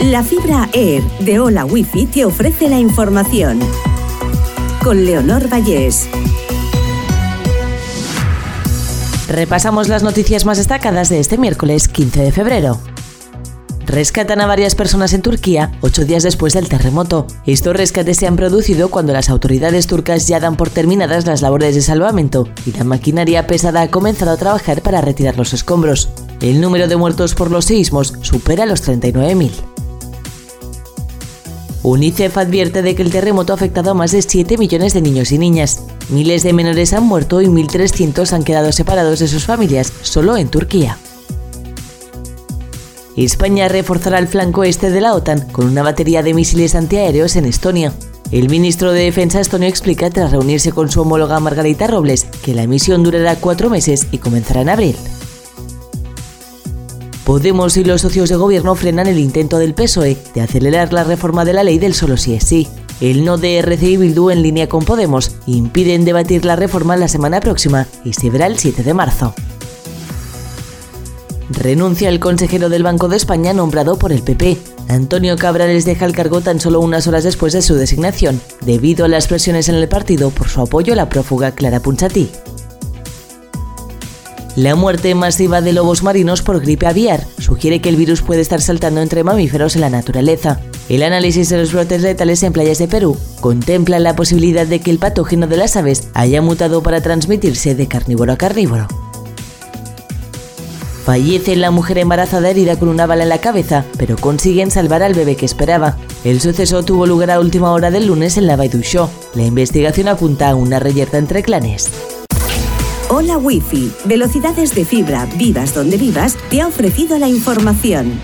La fibra Air de Hola Wifi te ofrece la información. Con Leonor Vallés. Repasamos las noticias más destacadas de este miércoles 15 de febrero. Rescatan a varias personas en Turquía ocho días después del terremoto. Estos rescates se han producido cuando las autoridades turcas ya dan por terminadas las labores de salvamento y la maquinaria pesada ha comenzado a trabajar para retirar los escombros. El número de muertos por los seísmos supera los 39.000. UNICEF advierte de que el terremoto ha afectado a más de 7 millones de niños y niñas. Miles de menores han muerto y 1.300 han quedado separados de sus familias solo en Turquía. España reforzará el flanco este de la OTAN con una batería de misiles antiaéreos en Estonia. El ministro de Defensa estonio explica tras reunirse con su homóloga Margarita Robles que la misión durará cuatro meses y comenzará en abril. Podemos y los socios de gobierno frenan el intento del PSOE de acelerar la reforma de la ley del solo sí es sí. El no de RC y Bildu en línea con Podemos impiden debatir la reforma la semana próxima y se verá el 7 de marzo. Renuncia el consejero del Banco de España nombrado por el PP. Antonio Cabrales deja el cargo tan solo unas horas después de su designación, debido a las presiones en el partido por su apoyo a la prófuga Clara Punchatí. La muerte masiva de lobos marinos por gripe aviar sugiere que el virus puede estar saltando entre mamíferos en la naturaleza. El análisis de los brotes letales en playas de Perú contempla la posibilidad de que el patógeno de las aves haya mutado para transmitirse de carnívoro a carnívoro. Fallece la mujer embarazada herida con una bala en la cabeza, pero consiguen salvar al bebé que esperaba. El suceso tuvo lugar a última hora del lunes en la Show. La investigación apunta a una reyerta entre clanes. Hola Wi-Fi, velocidades de fibra, vivas donde vivas, te ha ofrecido la información.